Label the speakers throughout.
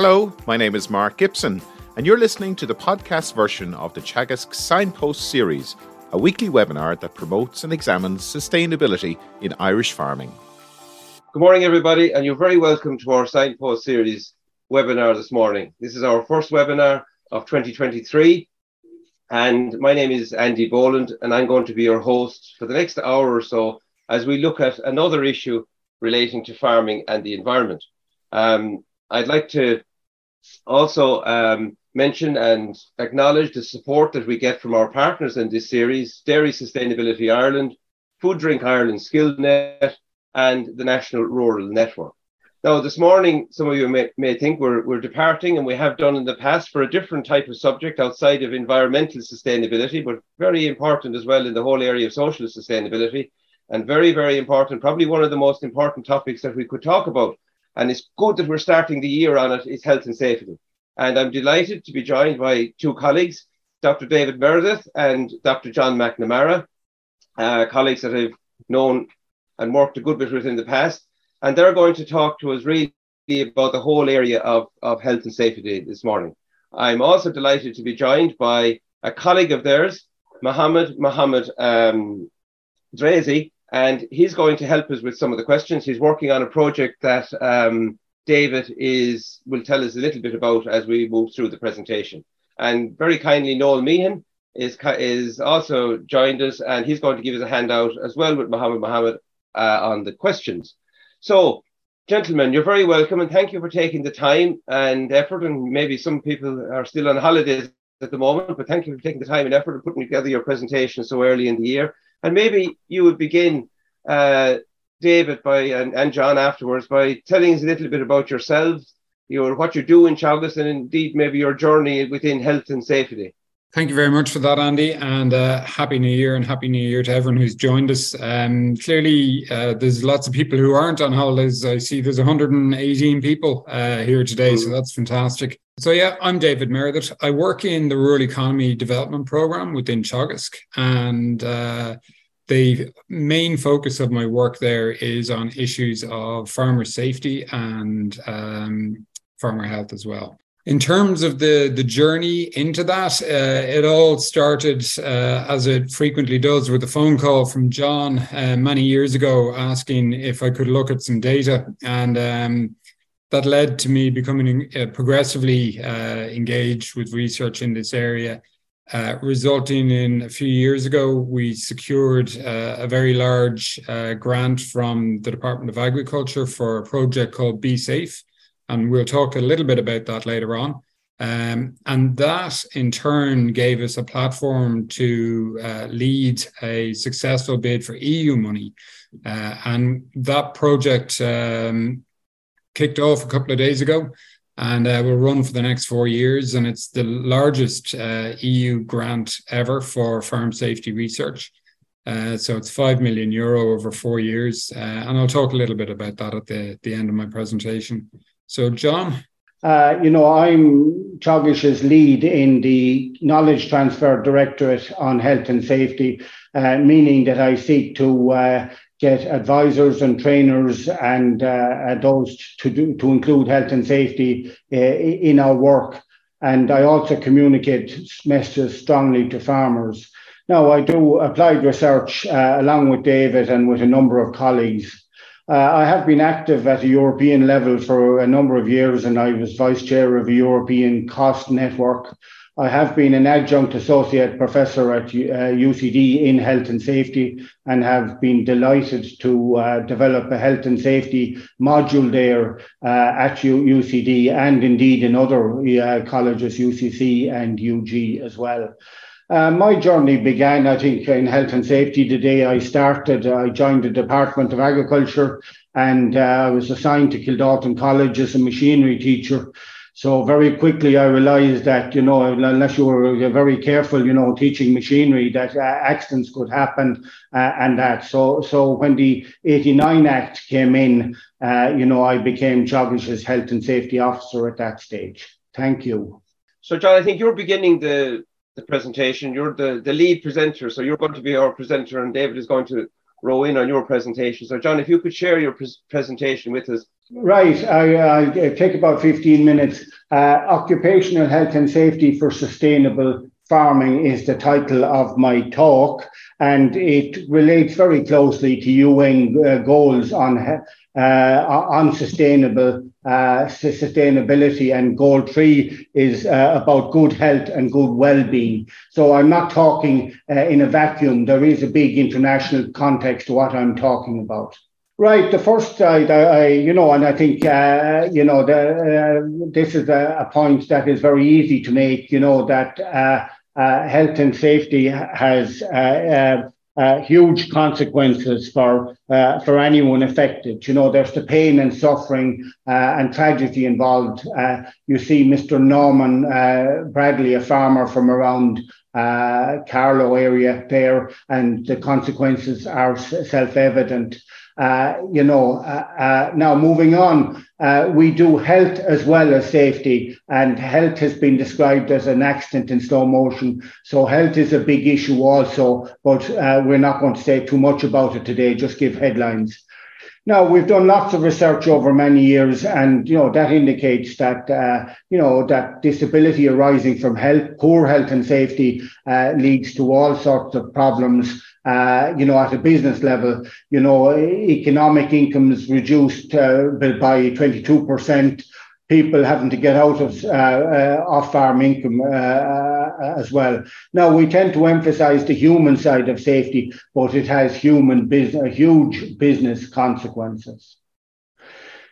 Speaker 1: Hello, my name is Mark Gibson, and you're listening to the podcast version of the Teagasc Signpost series, a weekly webinar that promotes and examines sustainability in Irish farming.
Speaker 2: Good morning, everybody, and you're very welcome to our Signpost series webinar this morning. This is our first webinar of 2023, and my name is Andy Boland, and I'm going to be your host for the next hour or so as we look at another issue relating to farming and the environment. Um, I'd like to also um, mention and acknowledge the support that we get from our partners in this series Dairy Sustainability Ireland, Food Drink Ireland SkillNet, and the National Rural Network. Now, this morning, some of you may, may think we're, we're departing, and we have done in the past for a different type of subject outside of environmental sustainability, but very important as well in the whole area of social sustainability, and very, very important, probably one of the most important topics that we could talk about and it's good that we're starting the year on it, is health and safety. And I'm delighted to be joined by two colleagues, Dr. David Meredith and Dr. John McNamara, uh, colleagues that I've known and worked a good bit with in the past. And they're going to talk to us really about the whole area of, of health and safety this morning. I'm also delighted to be joined by a colleague of theirs, Mohammed Mohammed um, and he's going to help us with some of the questions. He's working on a project that um, David is will tell us a little bit about as we move through the presentation. And very kindly, Noel Meehan is is also joined us, and he's going to give us a handout as well with Mohammed Mohammed uh, on the questions. So, gentlemen, you're very welcome, and thank you for taking the time and effort. And maybe some people are still on holidays at the moment, but thank you for taking the time and effort and putting together your presentation so early in the year. And maybe you would begin, uh, David, by and, and John afterwards by telling us a little bit about yourselves, your what you do in Teagasc, and indeed maybe your journey within health and safety.
Speaker 3: Thank you very much for that, Andy, and uh, happy New Year and happy New Year to everyone who's joined us. Um, clearly, uh, there's lots of people who aren't on holidays. I see there's 118 people uh, here today, mm. so that's fantastic. So yeah, I'm David Meredith. I work in the Rural Economy Development Program within Teagasc, and uh, the main focus of my work there is on issues of farmer safety and um, farmer health as well in terms of the the journey into that, uh, it all started uh, as it frequently does with a phone call from John uh, many years ago asking if I could look at some data, and um, that led to me becoming uh, progressively uh, engaged with research in this area. Uh, resulting in a few years ago, we secured a very large grant from the Department of Agriculture for a project called Be Safe, and we'll talk a little bit about that later on. Um, and that in turn gave us a platform to uh, lead a successful bid for EU money. Uh, and that project um, kicked off a couple of days ago and uh, will run for the next four years. And it's the largest uh, EU grant ever for farm safety research. Uh, so it's 5 million euro over four years. Uh, and I'll talk a little bit about that at the, the end of my presentation. So, John?
Speaker 4: Uh, you know, I'm Teagasc's lead in the Knowledge Transfer Directorate on Health and Safety, uh, meaning that I seek to uh, get advisors and trainers and uh, those to do, to include health and safety uh, in our work. And I also communicate messages strongly to farmers. Now, I do applied research uh, along with David and with a number of colleagues. Uh, I have been active at a European level for a number of years, and I was vice chair of a European cost network. I have been an adjunct associate professor at uh, UCD in health and safety and have been delighted to uh, develop a health and safety module there uh, at UCD and indeed in other uh, colleges, UCC and UG as well. Uh, my journey began, I think, in health and safety the day I started. I joined the Department of Agriculture and uh, I was assigned to Kildalton College as a machinery teacher. So very quickly I realized that, you know, unless you were very careful, you know, teaching machinery, that uh, accidents could happen uh, and that. So, so when the 89 Act came in, uh, you know, I became Teagasc's health and safety officer at that stage. Thank you.
Speaker 2: So, John, I think you're beginning the the presentation. You're the, the lead presenter, so you're going to be our presenter, and David is going to row in on your presentation. So, John, if you could share your pre- presentation with us.
Speaker 4: Right, I, I take about 15 minutes. Uh, occupational health and safety for sustainable farming is the title of my talk, and it relates very closely to UN uh, goals on uh, on sustainable uh, sustainability. And goal three is uh, about good health and good well-being. So I'm not talking uh, in a vacuum. There is a big international context to what I'm talking about. Right. The first side, I, I, you know, and I think, uh, you know, the, uh, this is a, a, point that is very easy to make, you know, that uh, uh health and safety has uh, uh, huge consequences for for anyone affected. You know, there's the pain and suffering and tragedy involved. you see Mr. Norman Bradley, a farmer from around Carlow area there, and the consequences are self-evident. Uh, you know, uh, uh, now moving on, uh, we do health as well as safety, and health has been described as an accident in slow motion. So health is a big issue also, but uh, we're not going to say too much about it today. Just give headlines. Now we've done lots of research over many years, and you know that indicates that uh, you know that disability arising from health, poor health and safety, uh, leads to all sorts of problems uh, you know, at a business level, you know, economic incomes reduced uh, by 22%, people having to get out of uh, uh off farm income as well. Now, we tend to emphasize the human side of safety, but it has human business, huge business consequences.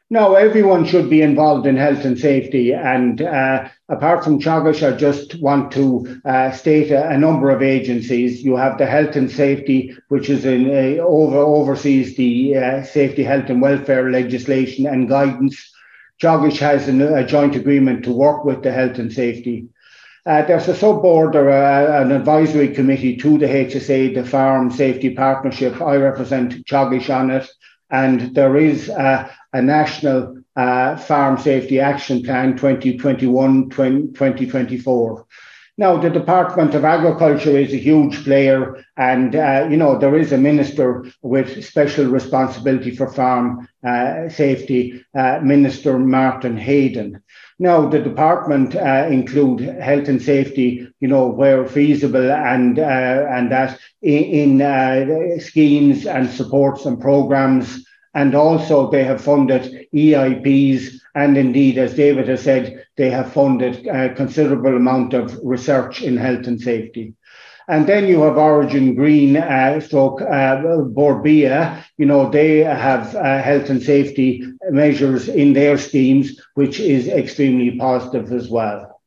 Speaker 4: No, everyone should be involved in health and safety. And uh, apart from Teagasc, I just want to uh, state a, a, number of agencies. You have the Health and Safety, which is in uh, over oversees the uh, safety, health and welfare legislation and guidance. Teagasc has an, a joint agreement to work with the health and safety. Uh, there's a sub board or a, an advisory committee to the HSA, the Farm Safety Partnership. I represent Teagasc on it. And there is a, a national uh, farm safety action plan 2021 2024 now the department of agriculture is a huge player and uh, you know there is a minister with special responsibility for farm uh, safety uh, minister martin Heydon now the department uh, include health and safety you know where feasible and uh, and that in, in schemes and supports and programs and also they have funded EIPs, and indeed, as David has said, they have funded a considerable amount of research in health and safety. And then you have Origin Green, uh, stroke uh, Bord Bia. You know they have uh, health and safety measures in their schemes, which is extremely positive as well.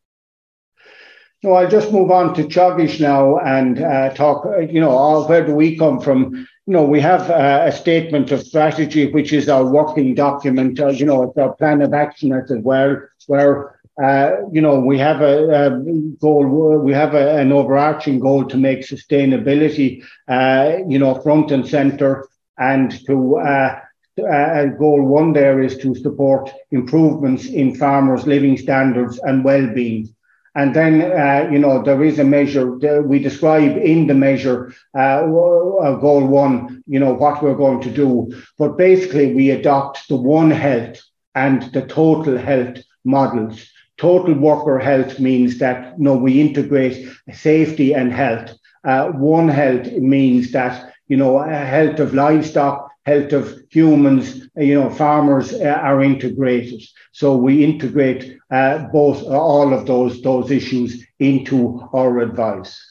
Speaker 4: So I'll just move on to Teagasc now and uh, talk. You know, where do we come from? You know, we have uh, a statement of strategy, which is our working document. Uh, you know, it's our plan of action as well, where uh, you know we have a, a goal, we have a, an overarching goal to make sustainability, uh, you know, front and center, and to uh, uh, goal one there is to support improvements in farmers' living standards and well-being. And then, uh, you know, there is a measure that we describe in the measure, uh, goal one, you know, what we're going to do. But basically, we adopt the one health and the total health models. Total worker health means that, you know, we integrate safety and health. Uh, one health means that, you know, health of livestock, health of humans, you know, farmers uh, are integrated. So we integrate uh, both uh, all of those those issues into our advice.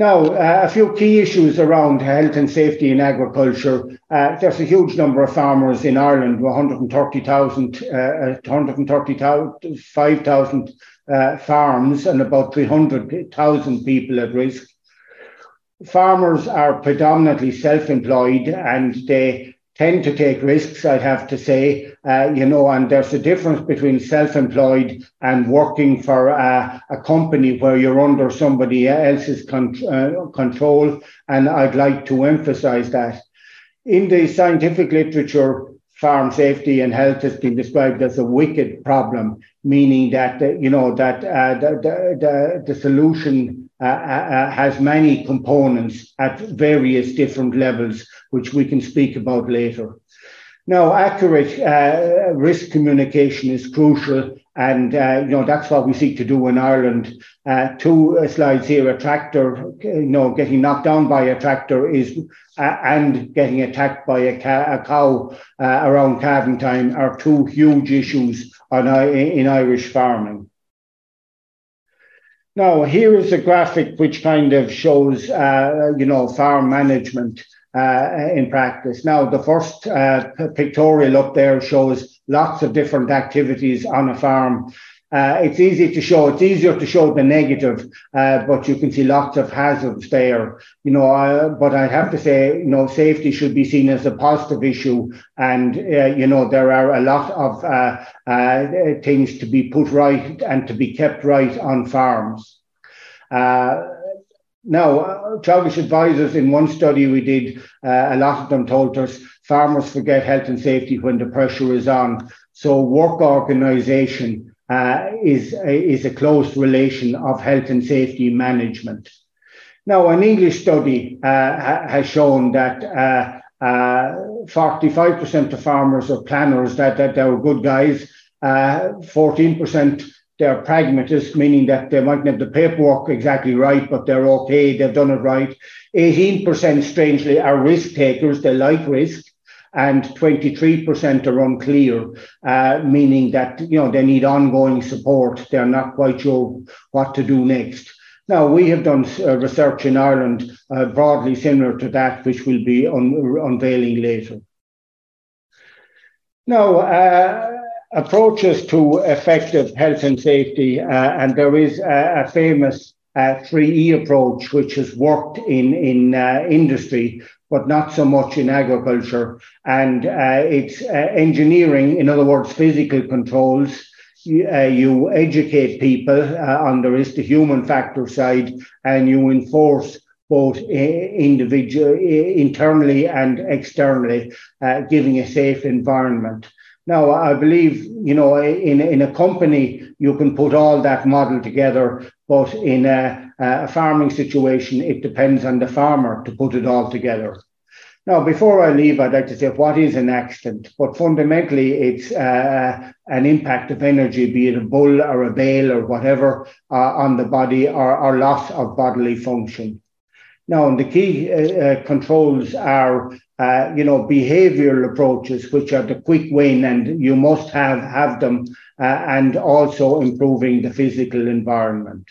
Speaker 4: Now, uh, a few key issues around health and safety in agriculture. Uh, there's a huge number of farmers in Ireland, 130,000, uh, 135,000 uh, farms, and about 300,000 people at risk farmers are predominantly self-employed and they tend to take risks, I'd have to say, uh, you know, and there's a difference between self-employed and working for a, a company where you're under somebody else's con- uh, control. And I'd like to emphasize that. In the scientific literature, farm safety and health has been described as a wicked problem, meaning that, you know, that uh, the, the, the, the solution uh, uh, has many components at various different levels, which we can speak about later. Now, accurate uh, risk communication is crucial, and uh, you know that's what we seek to do in Ireland. Uh, two slides here: a tractor, you know, getting knocked down by a tractor is, uh, and getting attacked by a, ca- a cow uh, around calving time are two huge issues on, in Irish farming. Now, here is a graphic which kind of shows, uh, you know, farm management uh, in practice. Now, the first uh, pictorial up there shows lots of different activities on a farm. Uh, it's easy to show, it's easier to show the negative, uh, but you can see lots of hazards there. You know, uh, but I have to say, you know, safety should be seen as a positive issue. And, uh, you know, there are a lot of things to be put right and to be kept right on farms. Now, uh, Teagasc advisors in one study we did, uh, a lot of them told us farmers forget health and safety when the pressure is on. So work organisation uh, is, is a close relation of health and safety management. Now, an English study uh, ha- has shown that 45% uh, of farmers are planners, that, that they're good guys. 14% uh, they're pragmatists, meaning that they mightn't have the paperwork exactly right, but they're okay, they've done it right. 18%, strangely, are risk takers, they like risk. And 23% are unclear, uh, meaning that you know they need ongoing support. They're not quite sure what to do next. Now, we have done uh, research in Ireland uh, broadly similar to that, which we'll be un- unveiling later. Now, uh, approaches to effective health and safety, uh, and there is a, a famous uh, 3E approach which has worked in in uh, industry, but not so much in agriculture. And uh, it's uh, engineering, in other words, physical controls. You, uh, you educate people on the risk, the human factor side, and you enforce both individual, internally and externally, giving a safe environment. Now, I believe, you know, in, in a company, you can put all that model together, but in a, a farming situation, it depends on the farmer to put it all together. Now, before I leave, I'd like to say what is an accident? But fundamentally, it's uh, an impact of energy, be it a bull or a bale or whatever, uh, on the body or, or loss of bodily function. Now, the key uh, uh, controls are, uh, you know, behavioural approaches, which are the quick win, and you must have have them, uh, and also improving the physical environment.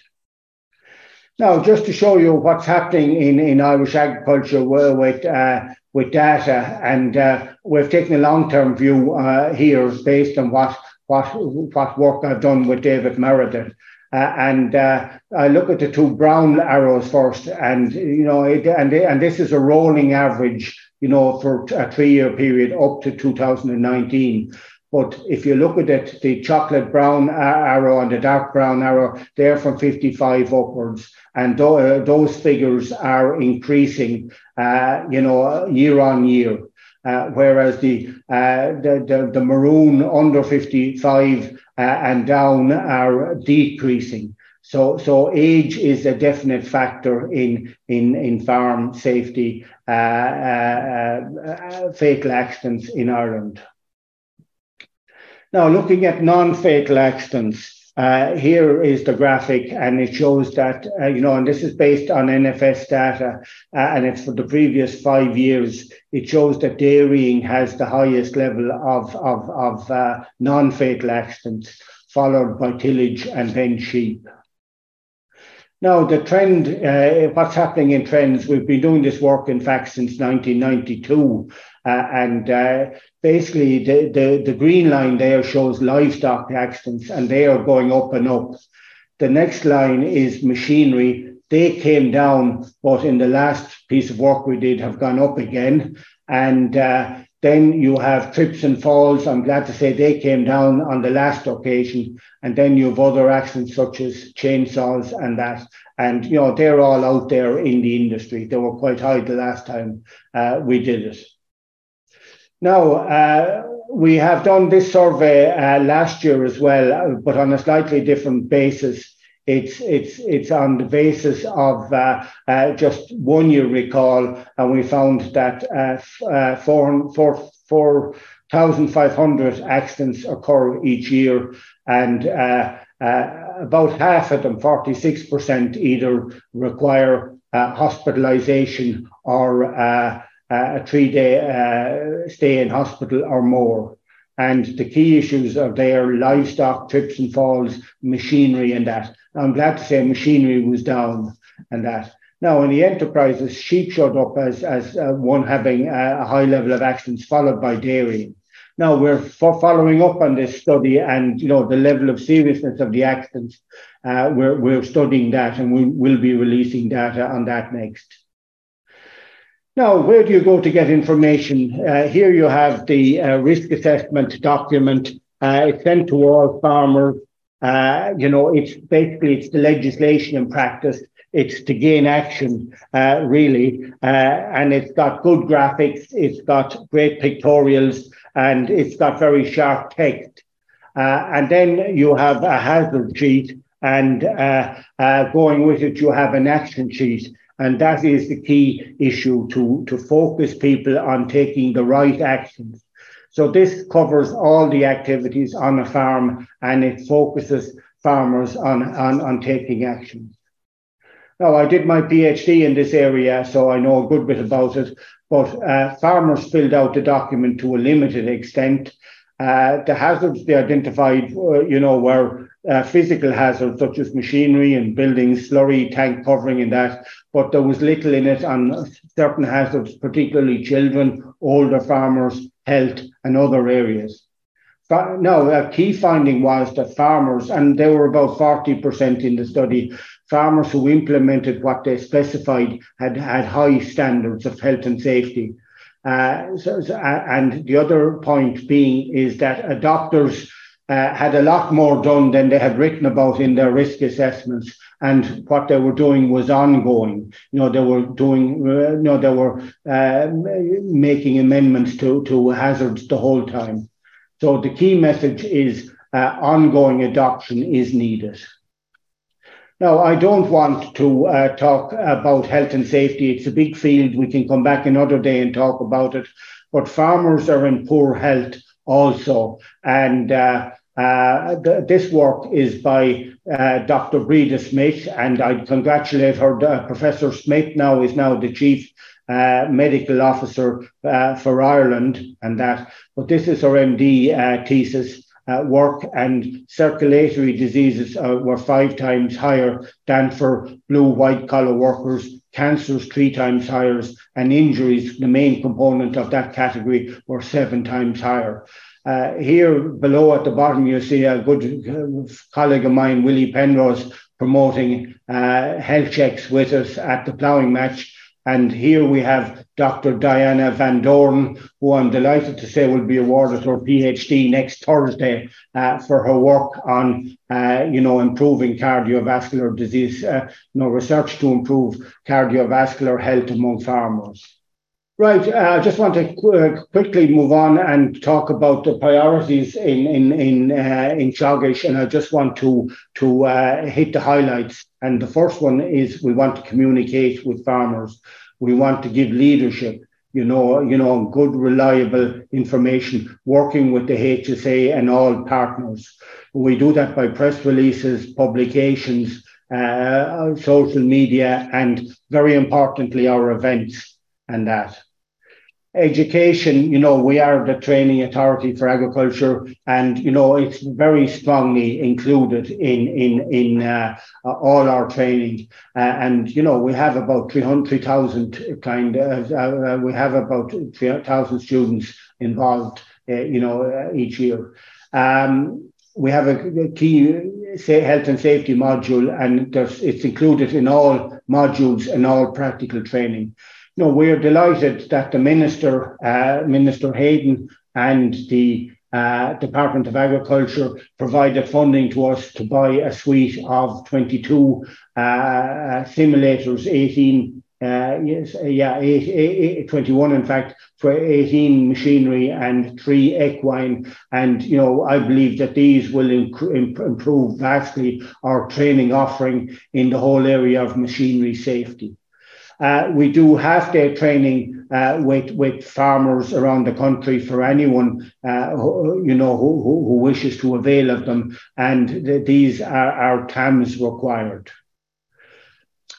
Speaker 4: Now, just to show you what's happening in, in Irish agriculture with uh, with data, and uh, we've taken a long term view here based on what what what work I've done with David Meredith. Uh, and uh, I look at the two brown arrows first, and you know, it, and and this is a rolling average, you know, for a three-year period up to 2019. But if you look at it, the chocolate brown arrow and the dark brown arrow, they're from 55 upwards, and th- uh, those figures are increasing, uh, you know, year on year. Uh, whereas the, uh, the, the, the maroon under 55 uh, and down are decreasing. So, so age is a definite factor in in in farm safety, uh, fatal accidents in Ireland. Now, looking at non-fatal accidents, uh, here is the graphic, and it shows that, uh, you know, and this is based on NFS data, uh, and it's for the previous five years. It shows that dairying has the highest level of, of, of uh, non fatal accidents, followed by tillage and then sheep. Now, the trend, uh, what's happening in trends, we've been doing this work, in fact, since 1992. Uh, and basically, the, the, the green line there shows livestock accidents, and they are going up and up. The next line is machinery. They came down, but in the last piece of work we did have gone up again. And uh, then you have trips and falls. I'm glad to say they came down on the last occasion. And then you have other accidents such as chainsaws and that. And, you know, they're all out there in the industry. They were quite high the last time uh, we did it. Now, uh, we have done this survey uh, last year as well, but on a slightly different basis. it's it's it's on the basis of uh, uh, just one year recall, and we found that uh, uh, four, four, 4,500 accidents occur each year, and uh, about half of them, 46%, either require hospitalization or uh, a three day stay in hospital or more. And the key issues are there livestock, trips and falls, machinery, and that. I'm glad to say machinery was down and that. Now, in the enterprises, sheep showed up as, as uh, one having a high level of accidents, followed by dairy. Now, we're following up on this study and, you know, the level of seriousness of the accidents. Uh, we're, we're studying that and we will be releasing data on that next. Now, where do you go to get information? Uh, here you have the uh, risk assessment document. Uh, it's sent to all farmers. Uh, you know, it's basically it's the legislation in practice it's to gain action, uh, really. Uh, and it's got good graphics, it's got great pictorials, and it's got very sharp text. And then you have a hazard sheet, and uh, uh, going with it, you have an action sheet. And that is the key issue to, to focus people on taking the right actions. So this covers all the activities on a farm and it focuses farmers on, on, on taking action. Now, I did my PhD in this area, so I know a good bit about it. But uh, farmers filled out the document to a limited extent. Uh, the hazards they identified, uh, you know, were uh, physical hazards such as machinery and buildings, slurry, tank covering, and that. But there was little in it on certain hazards, particularly children, older farmers, health, and other areas. But no, a key finding was that farmers, and they were about 40% in the study, farmers who implemented what they specified had had high standards of health and safety. Uh, so, so, and the other point being is that adopters uh, had a lot more done than they had written about in their risk assessments, and what they were doing was ongoing. You know, they were doing, uh, you know, they were uh, making amendments to to hazards the whole time. So the key message is uh, ongoing adoption is needed. Now, I don't want to uh, talk about health and safety. It's a big field. We can come back another day and talk about it. But farmers are in poor health also. And uh, uh, th- this work is by uh, Dr. Breda Smyth, and I congratulate her. Uh, Professor Smyth now is now the chief uh, medical officer uh, for Ireland and that. But this is her MD uh, thesis. Work and circulatory diseases were five times higher than for blue white collar workers. Cancers three times higher, and injuries, the main component of that category, were seven times higher. Uh, here below at the bottom, you see a good colleague of mine, Willie Penrose, promoting health checks with us at the ploughing match and here we have Dr. Diana Van Doorn, who I'm delighted to say will be awarded her PhD next Thursday uh, for her work on, uh, you know, improving cardiovascular disease, uh, you know, research to improve cardiovascular health among farmers. Right, uh, I just want to qu- uh, quickly move on and talk about the priorities in in in uh, in Teagasc, and I just want to to uh, hit the highlights. And the first one is we want to communicate with farmers. We want to give leadership. You know, you know, good, reliable information, working with the HSA and all partners. We do that by press releases, publications, uh, social media, and very importantly, our events and that education, you know, we are the training authority for agriculture, and you know, it's very strongly included in in in uh, all our training. Uh, and you know, we have about 300,000 kind of, uh, uh, we have about 3,000 students involved, uh, you know, uh, each year. Um, we have a, key say, health and safety module, and it's included in all modules and all practical training no, we're delighted that the Minister, uh, Minister Heydon, and the uh, Department of Agriculture provided funding to us to buy a suite of 22 uh, simulators, 18 uh, yes, uh, yeah, eight, eight, eight, 21 in fact, for 18 machinery and three equine. And, you know, I believe that these will inc- improve vastly our training offering in the whole area of machinery safety. Uh, we do half day training uh, with with farmers around the country for anyone uh, who, you know who, who, wishes to avail of them, and th- these are, our TAMs required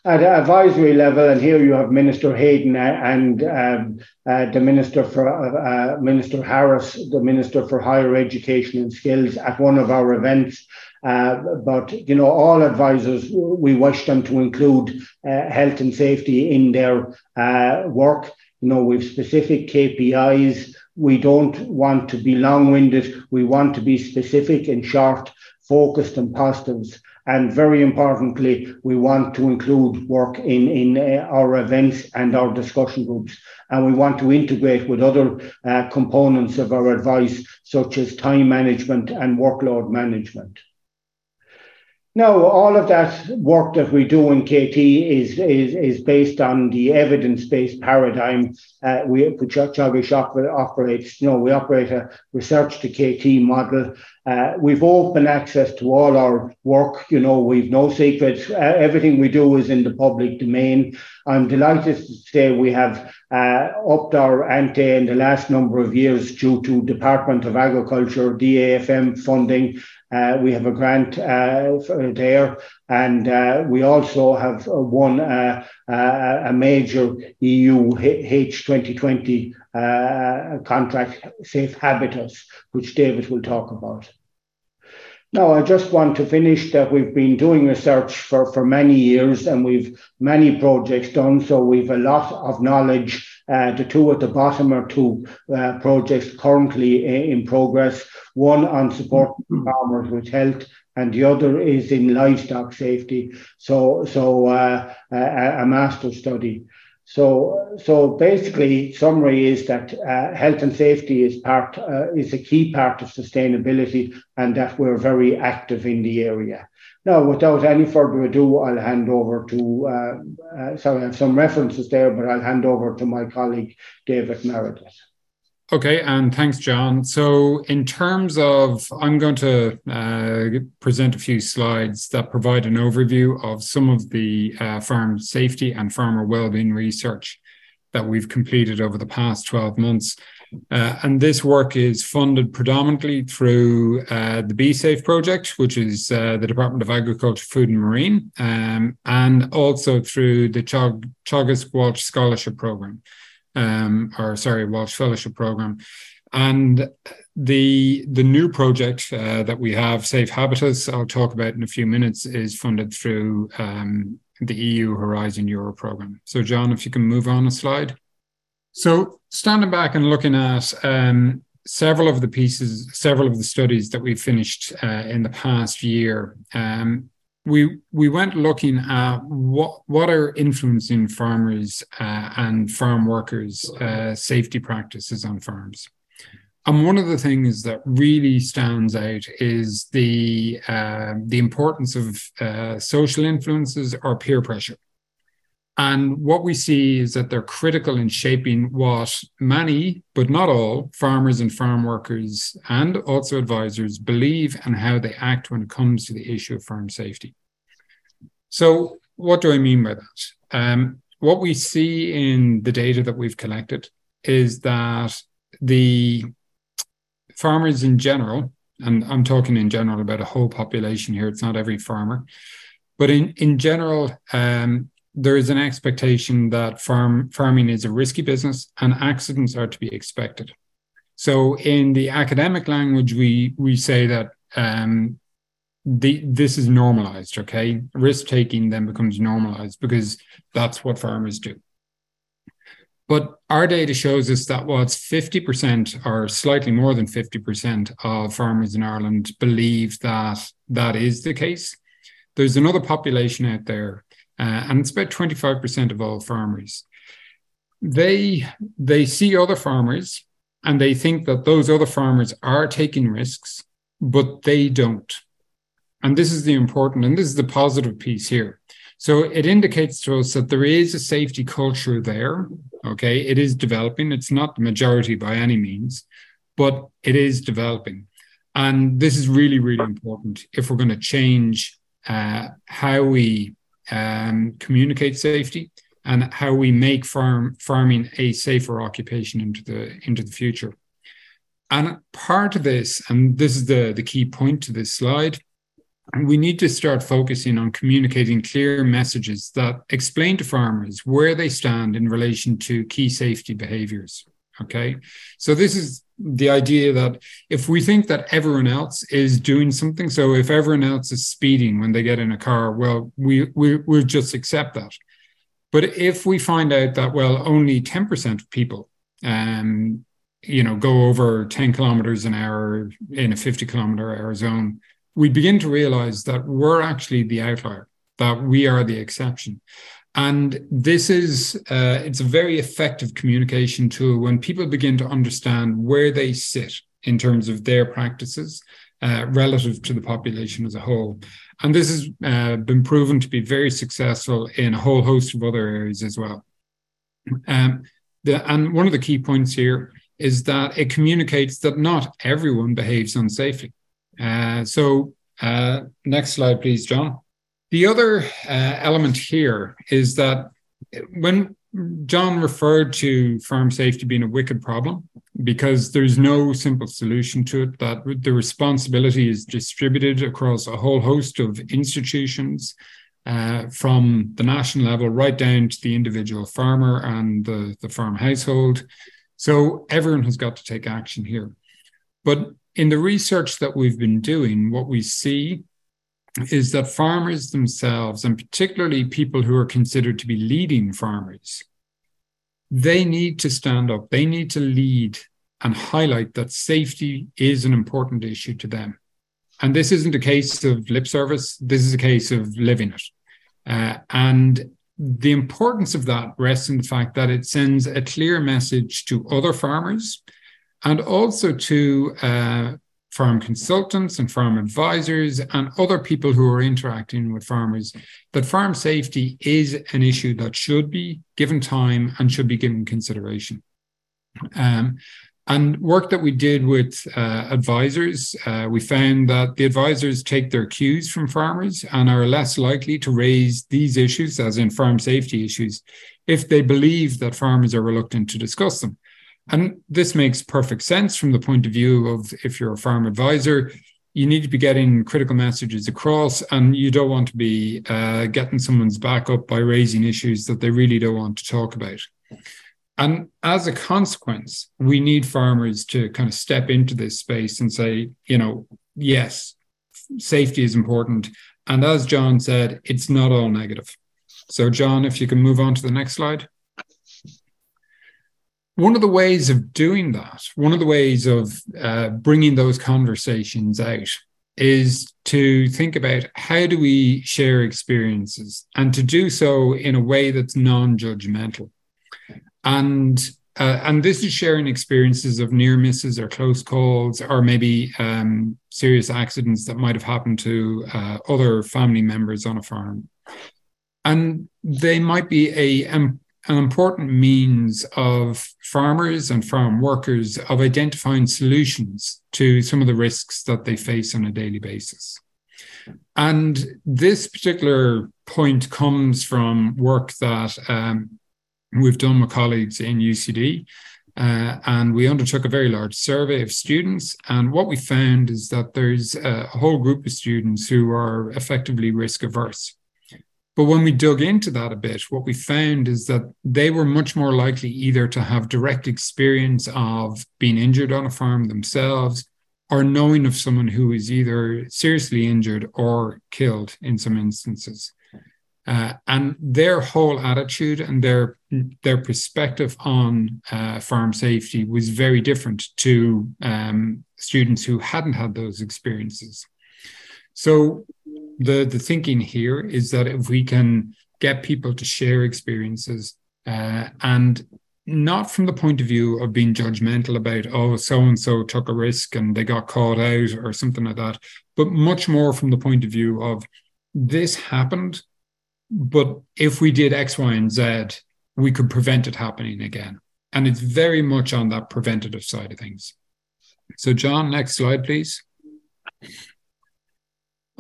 Speaker 4: at advisory level, and here you have Minister Heydon and um, uh, the Minister for uh, uh, Minister Harris, the Minister for Higher Education and Skills, at one of our events. Uh, but you know, all advisors, we wish them to include uh, health and safety in their uh, work. You know, with specific KPIs. We don't want to be long-winded. We want to be specific and short, focused, and positives. And very importantly, we want to include work in, in uh, our events and our discussion groups. And we want to integrate with other uh, components of our advice, such as time management and workload management. No, all of that work that we do in KT is is, is based on the evidence-based paradigm uh, we, which Teagasc operates. You know, we operate a research to KT model. Uh, we've open access to all our work. You know, we've no secrets. Uh, everything we do is in the public domain. I'm delighted to say we have uh, upped our ante in the last number of years due to Department of Agriculture, DAFM funding, uh, we have a grant uh, there, and uh, we also have won a major EU H 2020 contract, Safe Habitus, which David will talk about. Now, I just want to finish that we've been doing research for, for many years and we've many projects done. So we've a lot of knowledge. Uh, the two at the bottom are two uh, projects currently in progress. One on supporting farmers with health and the other is in livestock safety. So, so uh, a, a master study. So, so basically, summary is that uh, health and safety is part uh, is a key part of sustainability, and that we're very active in the area. Now, without any further ado, I'll hand over to. Uh, uh sorry, I have some references there, but I'll hand over to my colleague David Meredith.
Speaker 3: Okay, and thanks, John. So, in terms of, I'm going to uh, present a few slides that provide an overview of some of the uh, farm safety and farmer well-being research that we've completed over the past 12 months. Uh, and this work is funded predominantly through uh, the Be Safe project, which is uh, the Department of Agriculture, Food and Marine, um, and also through the Chog- Teagasc Walsh Scholarship Program um, or sorry, Walsh Fellowship Program. And the the new project uh, that we have, Safe Habitus, I'll talk about in a few minutes, is funded through um, the EU Horizon Europe program. So, John, if you can move on a slide. So, standing back and looking at um, several of the pieces, several of the studies that we've finished uh, in the past year, um, we we went looking at what what are influencing farmers uh, and farm workers uh, safety practices on farms. And one of the things that really stands out is the uh, the importance of uh, social influences or peer pressure and what we see is that they're critical in shaping what many, but not all, farmers and farm workers and also advisors believe and how they act when it comes to the issue of farm safety. So, what do I mean by that? Um, what we see in the data that we've collected is that the farmers in general, and I'm talking in general about a whole population here, it's not every farmer, but in, in general, um, there is an expectation that farm farming is a risky business and accidents are to be expected. So in the academic language, we we say that um, the this is normalized. Okay, risk taking then becomes normalized because that's what farmers do. But our data shows us that what's 50% or slightly more than 50% of farmers in Ireland believe that that is the case. There's another population out there uh, and it's about 25% of all farmers. They they see other farmers and they think that those other farmers are taking risks, but they don't. And this is the important, and this is the positive piece here. So it indicates to us that there is a safety culture there. Okay. It is developing. It's not the majority by any means, but it is developing. And this is really, really important if we're going to change uh, how we um, communicate safety and how we make farm farming a safer occupation into the into the future. And part of this, and this is the, the key point to this slide, we need to start focusing on communicating clear messages that explain to farmers where they stand in relation to key safety behaviors. Okay. So this is the idea that if we think that everyone else is doing something, so if everyone else is speeding when they get in a car, well, we, we we'll just accept that. But if we find out that well, only 10% of people um, you know, go over 10 kilometers an hour in a 50 kilometer hour zone, we begin to realize that we're actually the outlier, that we are the exception. And this is, uh, it's a very effective communication tool when people begin to understand where they sit in terms of their practices uh, relative to the population as a whole. And this has uh, been proven to be very successful in a whole host of other areas as well. Um, the, and one of the key points here is that it communicates that not everyone behaves unsafely. Uh, so, uh, next slide, please, John. The other uh, element here is that when John referred to farm safety being a wicked problem, because there's no simple solution to it, that the responsibility is distributed across a whole host of institutions. Uh, from the national level right down to the individual farmer and the, the farm household. So everyone has got to take action here. But in the research that we've been doing, what we see is that farmers themselves, and particularly people who are considered to be leading farmers, they need to stand up, they need to lead and highlight that safety is an important issue to them. And this isn't a case of lip service, this is a case of living it. Uh, and the importance of that rests in the fact that it sends a clear message to other farmers and also to uh, farm consultants and farm advisors and other people who are interacting with farmers that farm safety is an issue that should be given time and should be given consideration. Um, and work that we did with uh, advisors, uh, we found that the advisors take their cues from farmers and are less likely to raise these issues, as in farm safety issues, if they believe that farmers are reluctant to discuss them. And this makes perfect sense from the point of view of if you're a farm advisor, you need to be getting critical messages across, and you don't want to be uh, getting someone's back up by raising issues that they really don't want to talk about. And as a consequence, we need farmers to kind of step into this space and say, you know, yes, safety is important. And as John said, it's not all negative. So, John, if you can move on to the next slide. One of the ways of doing that, one of the ways of uh, bringing those conversations out is to think about how do we share experiences and to do so in a way that's non judgmental and uh, and this is sharing experiences of near misses or close calls or maybe um, serious accidents that might have happened to uh, other family members on a farm. And they might be a um, an important means of farmers and farm workers of identifying solutions to some of the risks that they face on a daily basis and this particular point comes from work that um, we've done with colleagues in UCD. Uh, and we undertook a very large survey of students. And what we found is that there's a whole group of students who are effectively risk averse. But when we dug into that a bit, what we found is that they were much more likely either to have direct experience of being injured on a farm themselves or knowing of someone who is either seriously injured or killed in some instances. Uh, and their whole attitude and their their perspective on uh, farm safety was very different to um, students who hadn't had those experiences. So the the thinking here is that if we can get people to share experiences uh, and not from the point of view of being judgmental about oh so and so took a risk and they got caught out or something like that but much more from the point of view of this happened but if we did X, Y, and Z, we could prevent it happening again. And it's very much on that preventative side of things. So, John, next slide, please.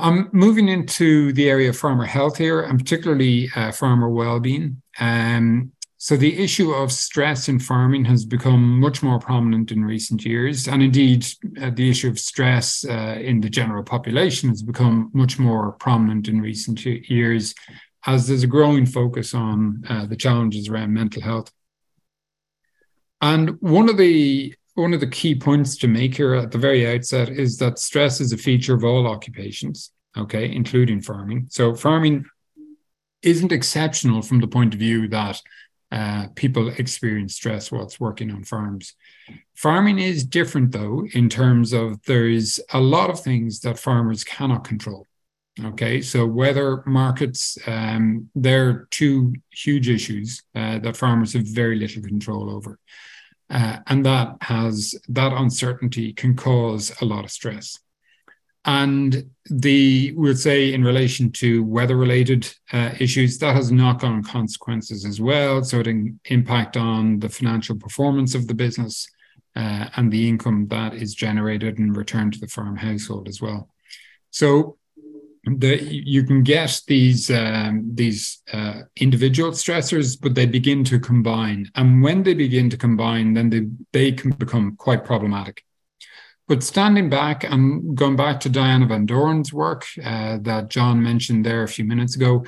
Speaker 3: I'm moving into the area of farmer health here, and particularly uh, farmer well-being. Um, so the issue of stress in farming has become much more prominent in recent years, and indeed, uh, the issue of stress uh, in the general population has become much more prominent in recent years, as there's a growing focus on uh, the challenges around mental health. And one of the one of the key points to make here at the very outset is that stress is a feature of all occupations, okay, including farming. So farming isn't exceptional from the point of view that uh, people experience stress whilst working on farms. Farming is different, though, in terms of there's a lot of things that farmers cannot control. Okay, so weather markets, um, they're two huge issues uh, that farmers have very little control over. Uh, and that has that uncertainty can cause a lot of stress. And the we'll say in relation to weather-related uh, issues, that has knock-on consequences as well. So it can impact on the financial performance of the business uh, and the income that is generated and returned to the farm household as well. So the, you can get these um, these uh, individual stressors, but they begin to combine, and when they begin to combine, then they they can become quite problematic. But standing back and going back to Diana Van Doorn's work uh, that John mentioned there a few minutes ago,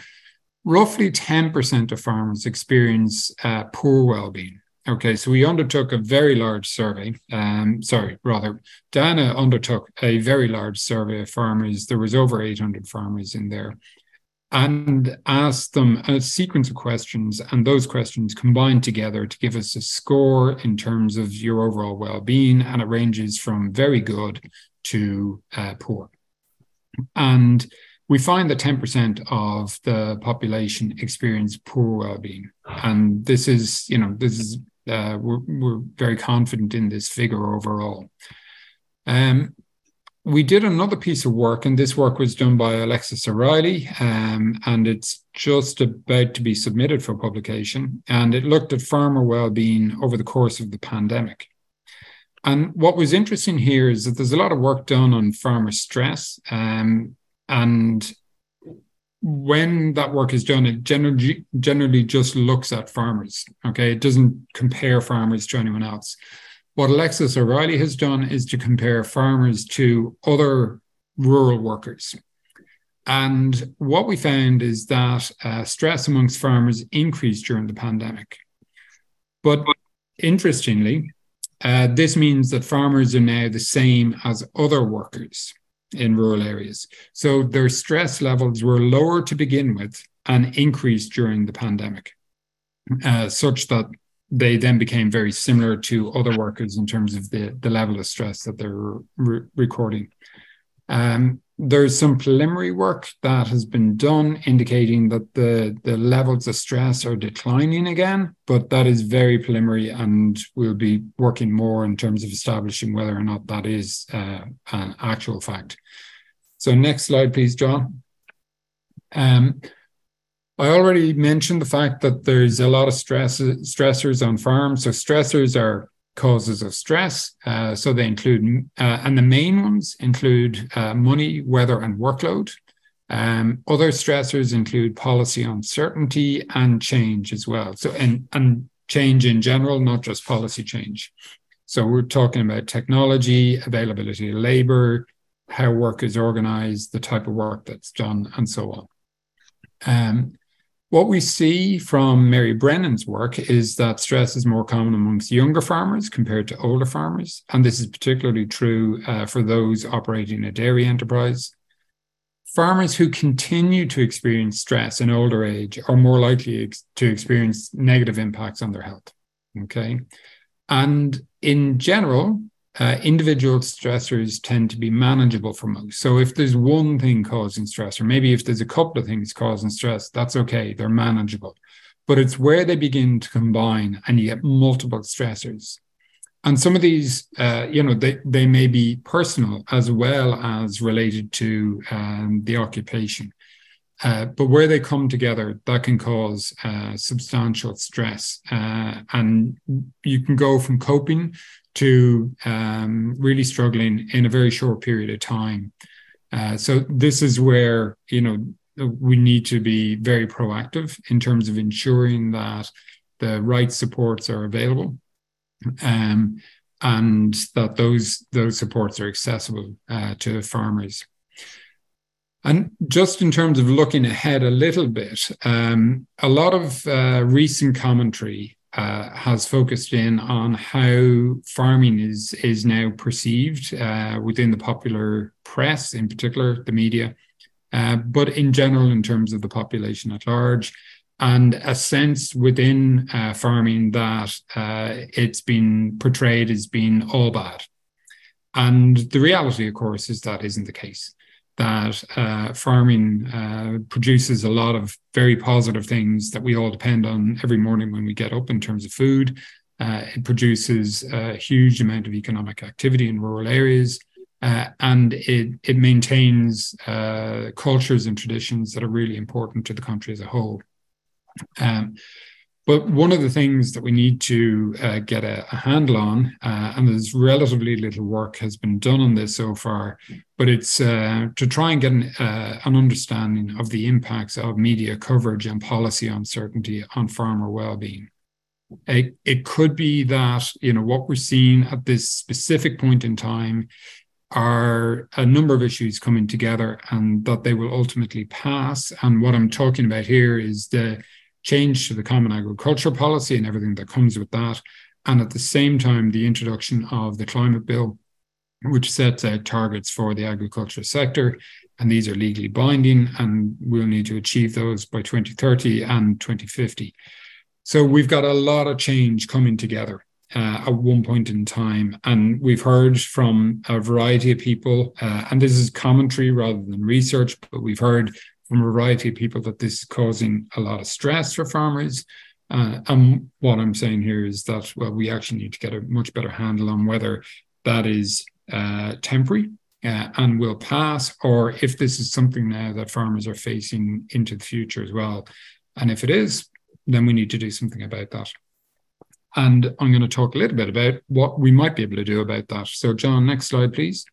Speaker 3: roughly ten percent of farmers experience uh, poor well-being. Okay, so we undertook a very large survey. Um, sorry, rather, Dana undertook a very large survey of farmers. There was over 800 farmers in there, and asked them a sequence of questions, and those questions combined together to give us a score in terms of your overall well-being, and it ranges from very good to uh, poor. And we find that 10% of the population experience poor well-being and this is you know this is uh, we're, we're very confident in this figure overall. Um, we did another piece of work, and this work was done by Alexis O'Reilly, um, and it's just about to be submitted for publication. And it looked at farmer well-being over the course of the pandemic. And what was interesting here is that there's a lot of work done on farmer stress, um, and when that work is done, it generally generally just looks at farmers. Okay, it doesn't compare farmers to anyone else. What Alexis O'Reilly has done is to compare farmers to other rural workers. And what we found is that uh, stress amongst farmers increased during the pandemic. But interestingly, uh, this means that farmers are now the same as other workers in rural areas. So their stress levels were lower to begin with and increased during the pandemic, uh, such that they then became very similar to other workers in terms of the, the level of stress that they're re- recording. Um, there's some preliminary work that has been done indicating that the, the levels of stress are declining again, but that is very preliminary, and we'll be working more in terms of establishing whether or not that is uh, an actual fact. So, next slide, please, John. Um, I already mentioned the fact that there's a lot of stress stressors on farms. So, stressors are causes of stress. Uh, so they include, uh, and the main ones include uh, money, weather, and workload. Um, other stressors include policy uncertainty and change as well. So, and, and change in general, not just policy change. So we're talking about technology, availability of labor, how work is organized, the type of work that's done, and so on. Um, what we see from Mary Brennan's work is that stress is more common amongst younger farmers compared to older farmers. And this is particularly true uh, for those operating a dairy enterprise. Farmers who continue to experience stress in older age are more likely ex- to experience negative impacts on their health. Okay. And in general, uh, individual stressors tend to be manageable for most. So if there's one thing causing stress, or maybe if there's a couple of things causing stress, that's okay, they're manageable. But it's where they begin to combine and you get multiple stressors. And some of these, uh, you know, they, they may be personal as well as related to um, the occupation. Uh, but where they come together, that can cause uh, substantial stress. Uh, and you can go from coping to um, really struggling in a very short period of time. Uh, so this is where, you know, we need to be very proactive in terms of ensuring that the right supports are available um, and that those those supports are accessible uh, to farmers. And just in terms of looking ahead a little bit, um, a lot of uh, recent commentary uh, has focused in on how farming is is now perceived uh, within the popular press, in particular the media, uh, but in general in terms of the population at large, and a sense within uh, farming that uh, it's been portrayed as being all bad. And the reality, of course, is that isn't the case that uh, farming uh, produces a lot of very positive things that we all depend on every morning when we get up in terms of food. Uh, it produces a huge amount of economic activity in rural areas. Uh, and it, it maintains uh, cultures and traditions that are really important to the country as a whole. Um, but one of the things that we need to uh, get a, a, handle on, uh, and there's relatively little work has been done on this so far, but it's uh, to try and get an, uh, an, understanding of the impacts of media coverage and policy uncertainty on farmer well-being. It, it could be that you know what we're seeing at this specific point in time are a number of issues coming together, and that they will ultimately pass. And what I'm talking about here is the change to the common agricultural policy and everything that comes with that. And at the same time, the introduction of the climate bill, which sets out targets for the agriculture sector. And these are legally binding, and we'll need to achieve those by 2030 and 2050. So we've got a lot of change coming together uh, at one point in time. And we've heard from a variety of people, uh, and this is commentary rather than research, but we've heard from a variety of people that this is causing a lot of stress for farmers. Uh, and what I'm saying here is that, well, we actually need to get a much better handle on whether that is uh, temporary uh, and will pass, or if this is something now that farmers are facing into the future as well. And if it is, then we need to do something about that. And I'm going to talk a little bit about what we might be able to do about that. So, John, next slide, please.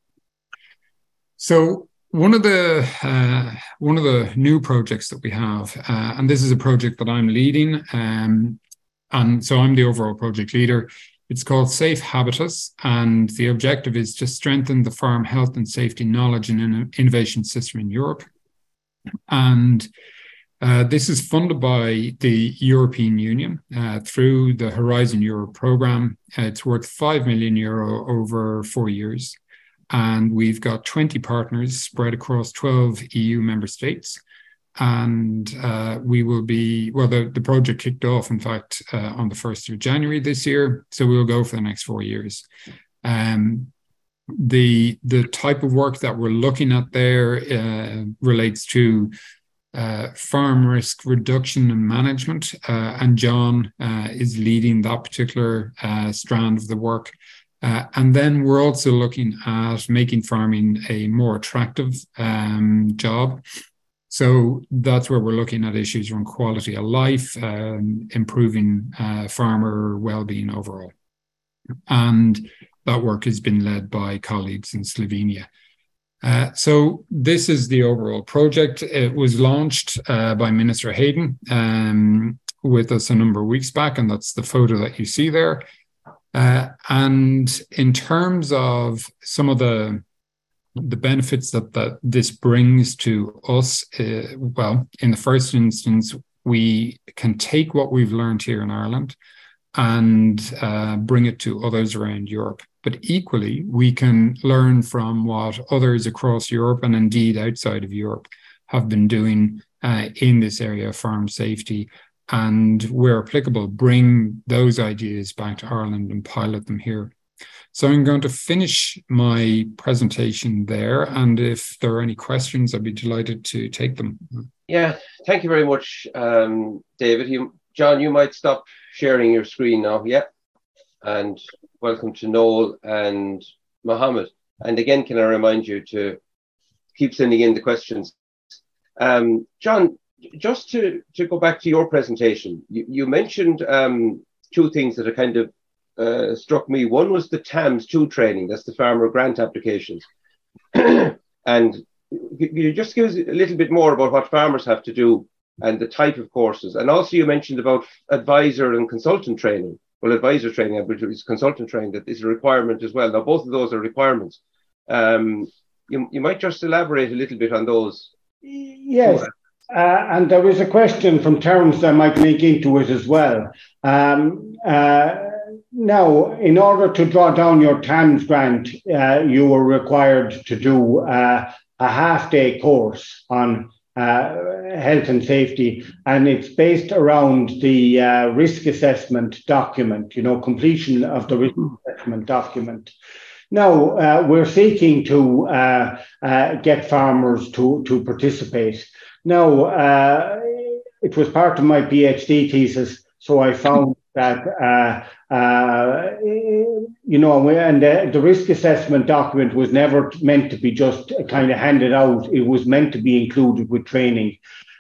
Speaker 3: So, one of the uh, one of the new projects that we have, uh, and this is a project that I'm leading, um, and so I'm the overall project leader. It's called Safe Habitus, and the objective is to strengthen the farm health and safety knowledge and innovation system in Europe. And uh, this is funded by the European Union uh, through the Horizon Europe program. it's worth 5 million euro over four years. And we've got 20 partners spread across 12 EU member states. And uh, we will be, well, the, the project kicked off, in fact, uh, on the 1st of January this year. So we'll go for the next four years. Um, the, the type of work that we're looking at there uh, relates to uh, farm risk reduction and management. Uh, and John uh, is leading that particular strand of the work. Uh, and then we're also looking at making farming a more attractive um, job. So that's where we're looking at issues around quality of life, um, improving uh, farmer well-being overall. And that work has been led by colleagues in Slovenia. Uh, so this is the overall project. It was launched uh, by Minister Heydon um, with us a number of weeks back, and that's the photo that you see there. Uh, and in terms of some of the the benefits that, that this brings to us, uh, well, in the first instance, we can take what we've learned here in Ireland and uh, bring it to others around Europe. But equally, we can learn from what others across Europe and indeed outside of Europe have been doing uh, in this area of farm safety and where applicable, bring those ideas back to Ireland and pilot them here. So I'm going to finish my presentation there. And if there are any questions, I'd be delighted to take them.
Speaker 2: Yeah, thank you very much, um, David. You, John, you might stop sharing your screen now. Yeah. And welcome to Noel and Mohammed. And again, can I remind you to keep sending in the questions Um, John, just to, to go back to your presentation, you, you mentioned um, two things that are kind of uh, struck me. One was the TAMS 2 training, that's the farmer grant applications. and you just give us a little bit more about what farmers have to do and the type of courses. And also, you mentioned about advisor and consultant training. Well, advisor training, which is consultant training, that is a requirement as well. Now, both of those are requirements. Um, you, you might just elaborate a little bit on those.
Speaker 4: Yes. Uh, and there was a question from Terence that I might make into it as well. Um, uh, now, in order to draw down your TAMS grant, uh, you were required to do uh, a half day course on uh, health and safety, and it's based around the uh, risk assessment document, you know, completion of the risk assessment document. Now, uh, we're seeking to uh, uh, get farmers to, to participate. Now, uh, it was part of my PhD thesis, so I found that, uh, uh, you know, and the, the, risk assessment document was never meant to be just kind of handed out. It was meant to be included with training.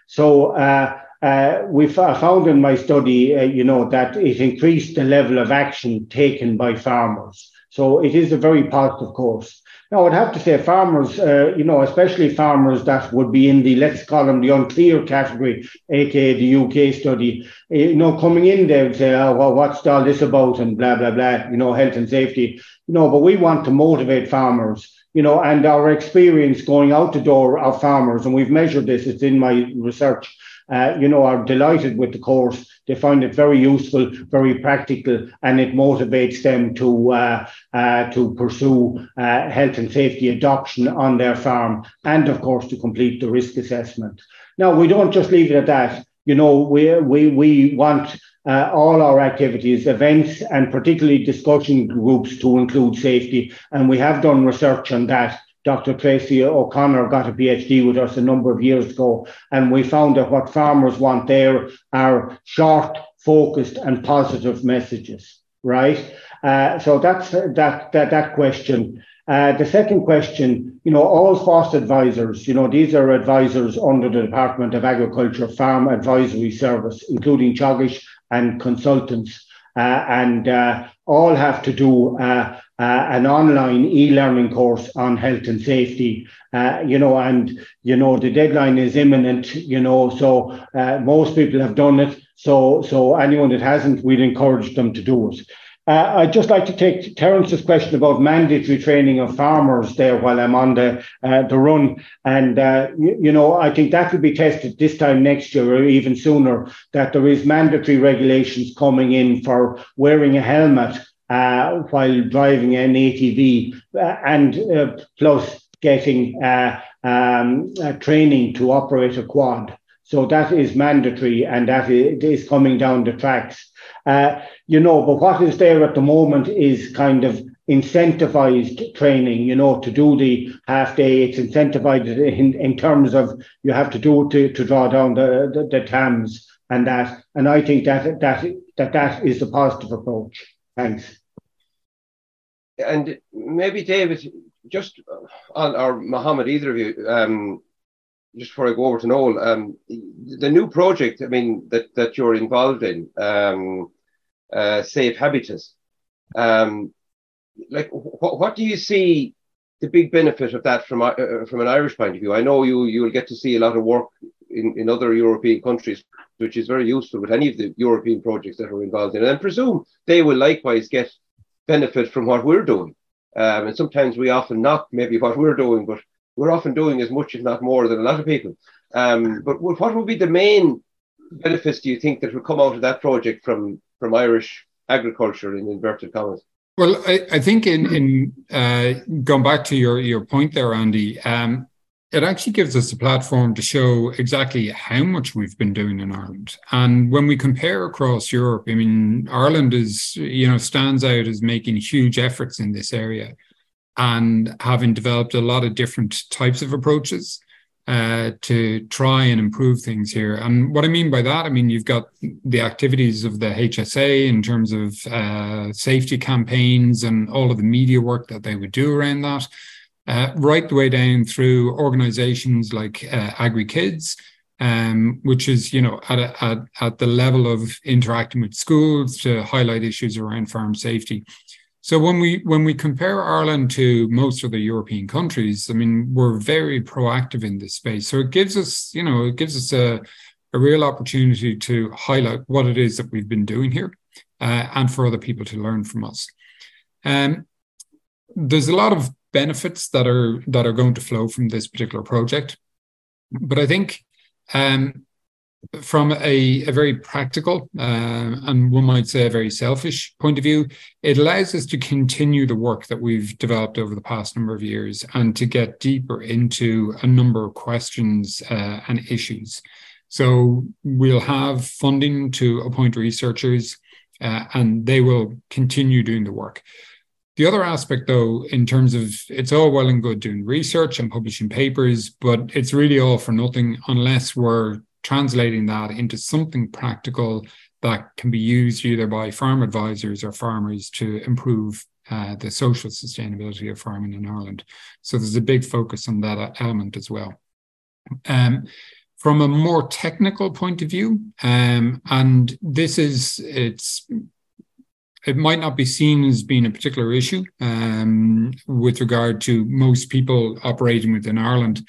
Speaker 4: So uh, uh we found in my study, uh, you know, that it increased the level of action taken by farmers. So it is a very positive course. I'd have to say farmers, uh, you know, especially farmers that would be in the, let's call them the unclear category, aka the UK study, eh, you know, coming in they would say, oh, well, what's all this about and blah, blah, blah, you know, health and safety. You know, but we want to motivate farmers, you know, and our experience going out the door of farmers, and we've measured this, it's in my research, uh, you know, are delighted with the course. They find it very useful, very practical, and it motivates them to uh, uh, to pursue uh, health and safety adoption on their farm, and of course to complete the risk assessment. Now, we don't just leave it at that. You know, we we we want. Uh, all our activities, events, and particularly discussion groups to include safety. And we have done research on that Dr. Tracy O'Connor got a PhD with us a number of years ago, and we found that what farmers want there are short, focused, and positive messages. Right. Uh, so that's that that that question. Uh, the second question, you know, all FOSS advisors, you know, these are advisors under the Department of Agriculture Farm Advisory Service, including Teagasc and consultants, and uh, all have to do uh, uh, an online e-learning course on health and safety. Uh, you know, and you know the deadline is imminent. You know, so uh, most people have done it. So, so anyone that hasn't, we'd encourage them to do it. Uh, I'd just like to take Terence's question about mandatory training of farmers there while I'm on the uh, the run, and uh, you, you, know I think that will be tested this time next year or even sooner. That there is mandatory regulations coming in for wearing a helmet uh, while driving an ATV, uh, and uh, plus getting um, training to operate a quad. So that is mandatory, and that is coming down the tracks. Uh, you know, but what is there at the moment is kind of incentivized training, you know, to do the half day. It's incentivized in, in terms of you have to do it to, to draw down the, the, the TAMS and that. And I think that that that that is the positive approach. Thanks
Speaker 2: and maybe David, just on or Mohammed, either of you, um, just before I go over to Noel, um, the new project, I mean, that that you're involved in, um, uh, Safe Habitus, um, like wh- what do you see the big benefit of that from uh, from an Irish point of view? I know you you will get to see a lot of work in, in other European countries, which is very useful with any of the European projects that are involved in, and I presume they will likewise get benefit from what we're doing. Um, and sometimes we often not maybe what we're doing, but we're often doing as much, if not more, than a lot of people. Um, but what would be the main benefits do you think that will come out of that project from from Irish agriculture in inverted commas?
Speaker 3: Well, I, I think in in uh, going back to your your point there, Andy, um, it actually gives us a platform to show exactly how much we've been doing in Ireland. And when we compare across Europe, I mean, Ireland is, you know, stands out as making huge efforts in this area and having developed a lot of different types of approaches uh, to try and improve things here. And what I mean by that, I mean, you've got the activities of the HSA in terms of uh, safety campaigns and all of the media work that they would do around that uh, right the way down through organizations like uh, AgriKids, um, which is you know at, a, at at the level of interacting with schools to highlight issues around farm safety. So when we when we compare Ireland to most of the European countries, I mean we're very proactive in this space. So it gives us you know it gives us a a real opportunity to highlight what it is that we've been doing here, uh, and for other people to learn from us. Um, there's a lot of benefits that are that are going to flow from this particular project, but I think um, from a, a very practical uh, and one might say a very selfish point of view, it allows us to continue the work that we've developed over the past number of years and to get deeper into a number of questions uh, and issues. So we'll have funding to appoint researchers, uh, and they will continue doing the work. The other aspect, though, in terms of it's all well and good doing research and publishing papers, but it's really all for nothing unless we're translating that into something practical that can be used either by farm advisors or farmers to improve uh, the social sustainability of farming in Ireland. So there's a big focus on that element as well. Um, from a more technical point of view, um, and this is it's it might not be seen as being a particular issue um, with regard to most people operating within Ireland.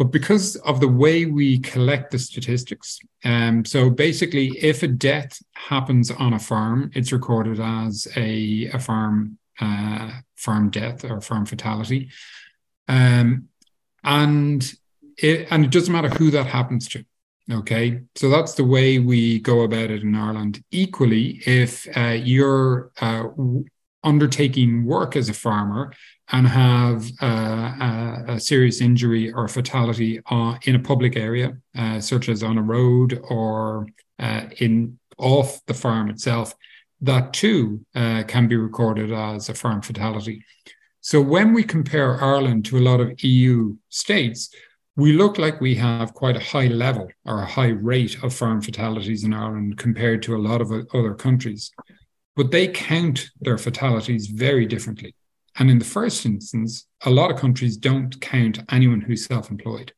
Speaker 3: But because of the way we collect the statistics, um, so basically, if a death happens on a farm, it's recorded as a, a farm uh, farm death or farm fatality, um, and it, and it doesn't matter who that happens to. Okay, so that's the way we go about it in Ireland. Equally, if uh, you're uh, undertaking work as a farmer and have uh, a, a, serious injury or fatality uh, in a public area, uh, such as on a road or uh, in off the farm itself, that too can be recorded as a farm fatality. So when we compare Ireland to a lot of EU states, we look like we have quite a high level or a high rate of farm fatalities in Ireland compared to a lot of other countries. But they count their fatalities very differently. And in the first instance, a lot of countries don't count anyone who's self employed.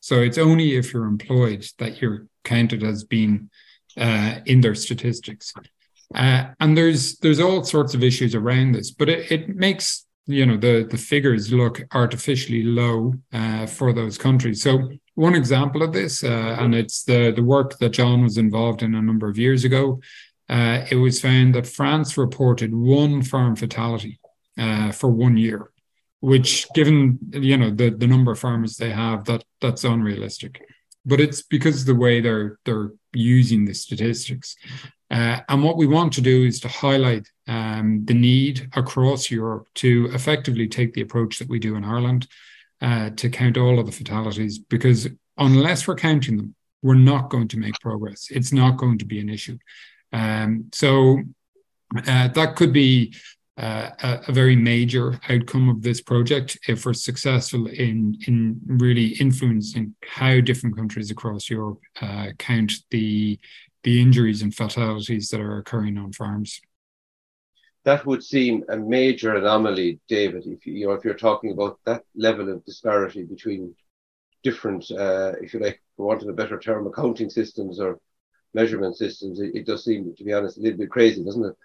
Speaker 3: So it's only if you're employed that you're counted as being uh, in their statistics. Uh, and there's there's all sorts of issues around this, but it, it makes you know the the figures look artificially low uh, for those countries. So one example of this, uh, and it's the the work that John was involved in a number of years ago. Uh, it was found that France reported one farm fatality uh, for one year, which, given you know the the number of farmers they have, that that's unrealistic. But it's because of the way they're they're using the statistics. Uh, and what we want to do is to highlight um, the need across Europe to effectively take the approach that we do in Ireland uh, to count all of the fatalities, because unless we're counting them, we're not going to make progress. It's not going to be an issue. Um, so uh, that could be uh, a, a, very major outcome of this project if we're successful in in really influencing how different countries across Europe uh, count the the injuries and fatalities that are occurring on farms.
Speaker 2: That would seem a major anomaly, David. If you, know, if you're talking about that level of disparity between different, uh, if you like, for want of a better term, accounting systems or measurement systems, it, it, does seem, to be honest, a little bit crazy, doesn't it?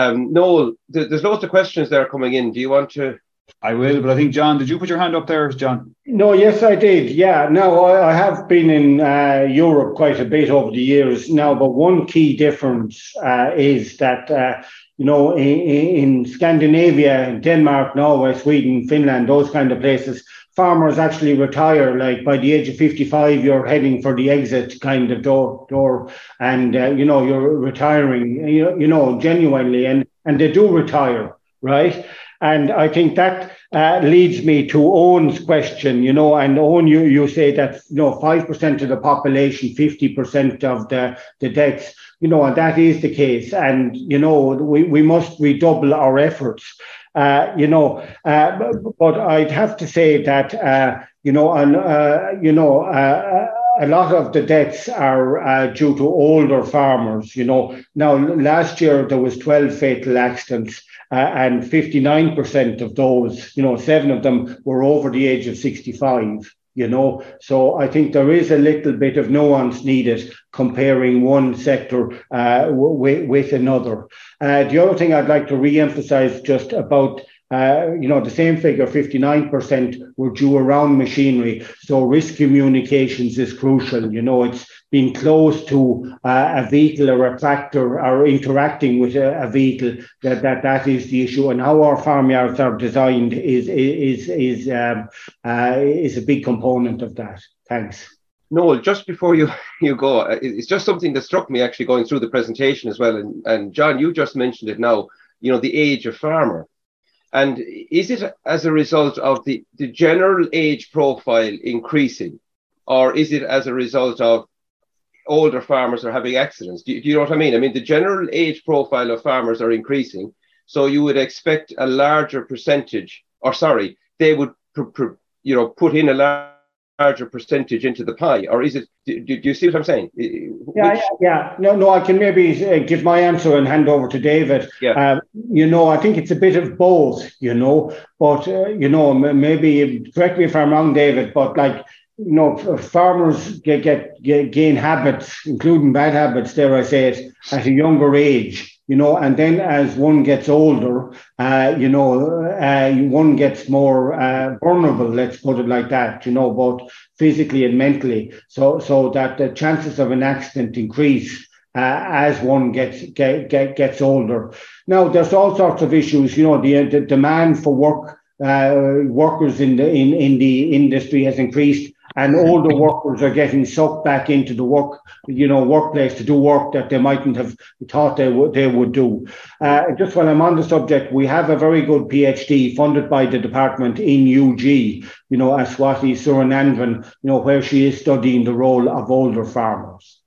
Speaker 2: Um, Noel, th- there's lots of questions there coming in. Do you want to
Speaker 5: I will, but I think John, did you put your hand up there, John?
Speaker 4: No, yes, I did. Yeah, no, I, I have been in uh, Europe quite a bit over the years now, but one key difference uh, is that uh, you know in, in Scandinavia, Denmark, Norway, Sweden, Finland, those kind of places, farmers actually retire. Like by the age of fifty-five, you're heading for the exit kind of door, door, and uh, you know you're retiring. You, you know genuinely, and and they do retire, right? And I think that uh, leads me to Owen's question, you know, and Owen, you, you say that, you know, 5% of the population, 50% of the, the deaths, you know, and that is the case. And, you know, we, we must redouble our efforts. Uh, you know, uh, but I'd have to say that, uh, you know, and, uh, you know, uh, a lot of the deaths are uh, due to older farmers. You know, now last year there was 12 fatal accidents, uh, and 59% of those, you know, seven of them were over the age of 65 you know. So I think there is a little bit of nuance needed comparing one sector uh, with, with another. Uh, the other thing I'd like to re-emphasize just about uh, you know, the same figure, 59% were due around machinery. So risk communications is crucial. You know, it's being close to uh, a vehicle or a tractor or interacting with a, a, vehicle that, that that is the issue. And how our farmyards are designed is is is um, uh, is a big component of that. Thanks.
Speaker 2: Noel, just before you, you go, uh, it's just something that struck me actually going through the presentation as well. And, and John, you just mentioned it now, you know, the age of farmer. And is it as a result of the, the general age profile increasing, or is it as a result of older farmers are having accidents? Do, do you know what I mean? I mean, the general age profile of farmers are increasing, so you would expect a larger percentage, or sorry, they would, pr- pr- you know, put in a larger larger percentage into the pie, or is it? Do, do you see what I'm saying?
Speaker 4: Yeah, yeah, yeah, No, no. I can maybe uh, give my answer and hand over to David.
Speaker 2: Yeah.
Speaker 4: Um, you know, I think it's a bit of both. You know, but uh, you know, maybe correct me if I'm wrong, David. But like you know, farmers get, get, get gain habits, including bad habits, dare I say it, at a younger age you know, and then as one gets older, uh, you know, uh, one gets more uh, vulnerable, let's put it like that, you know, both physically and mentally. So, so that the chances of an accident increase uh, as one gets get, get, gets older. Now, there's all sorts of issues, you know, the, the demand for work, uh, workers in the in, in the industry has increased and older workers are getting sucked back into the work, you know, workplace to do work that they mightn't have thought they would they would do. Uh, just while I'm on the subject, we have a very good PhD funded by the department in UG, you know, Aswati Suryanandan, you know, where she is studying the role of older farmers.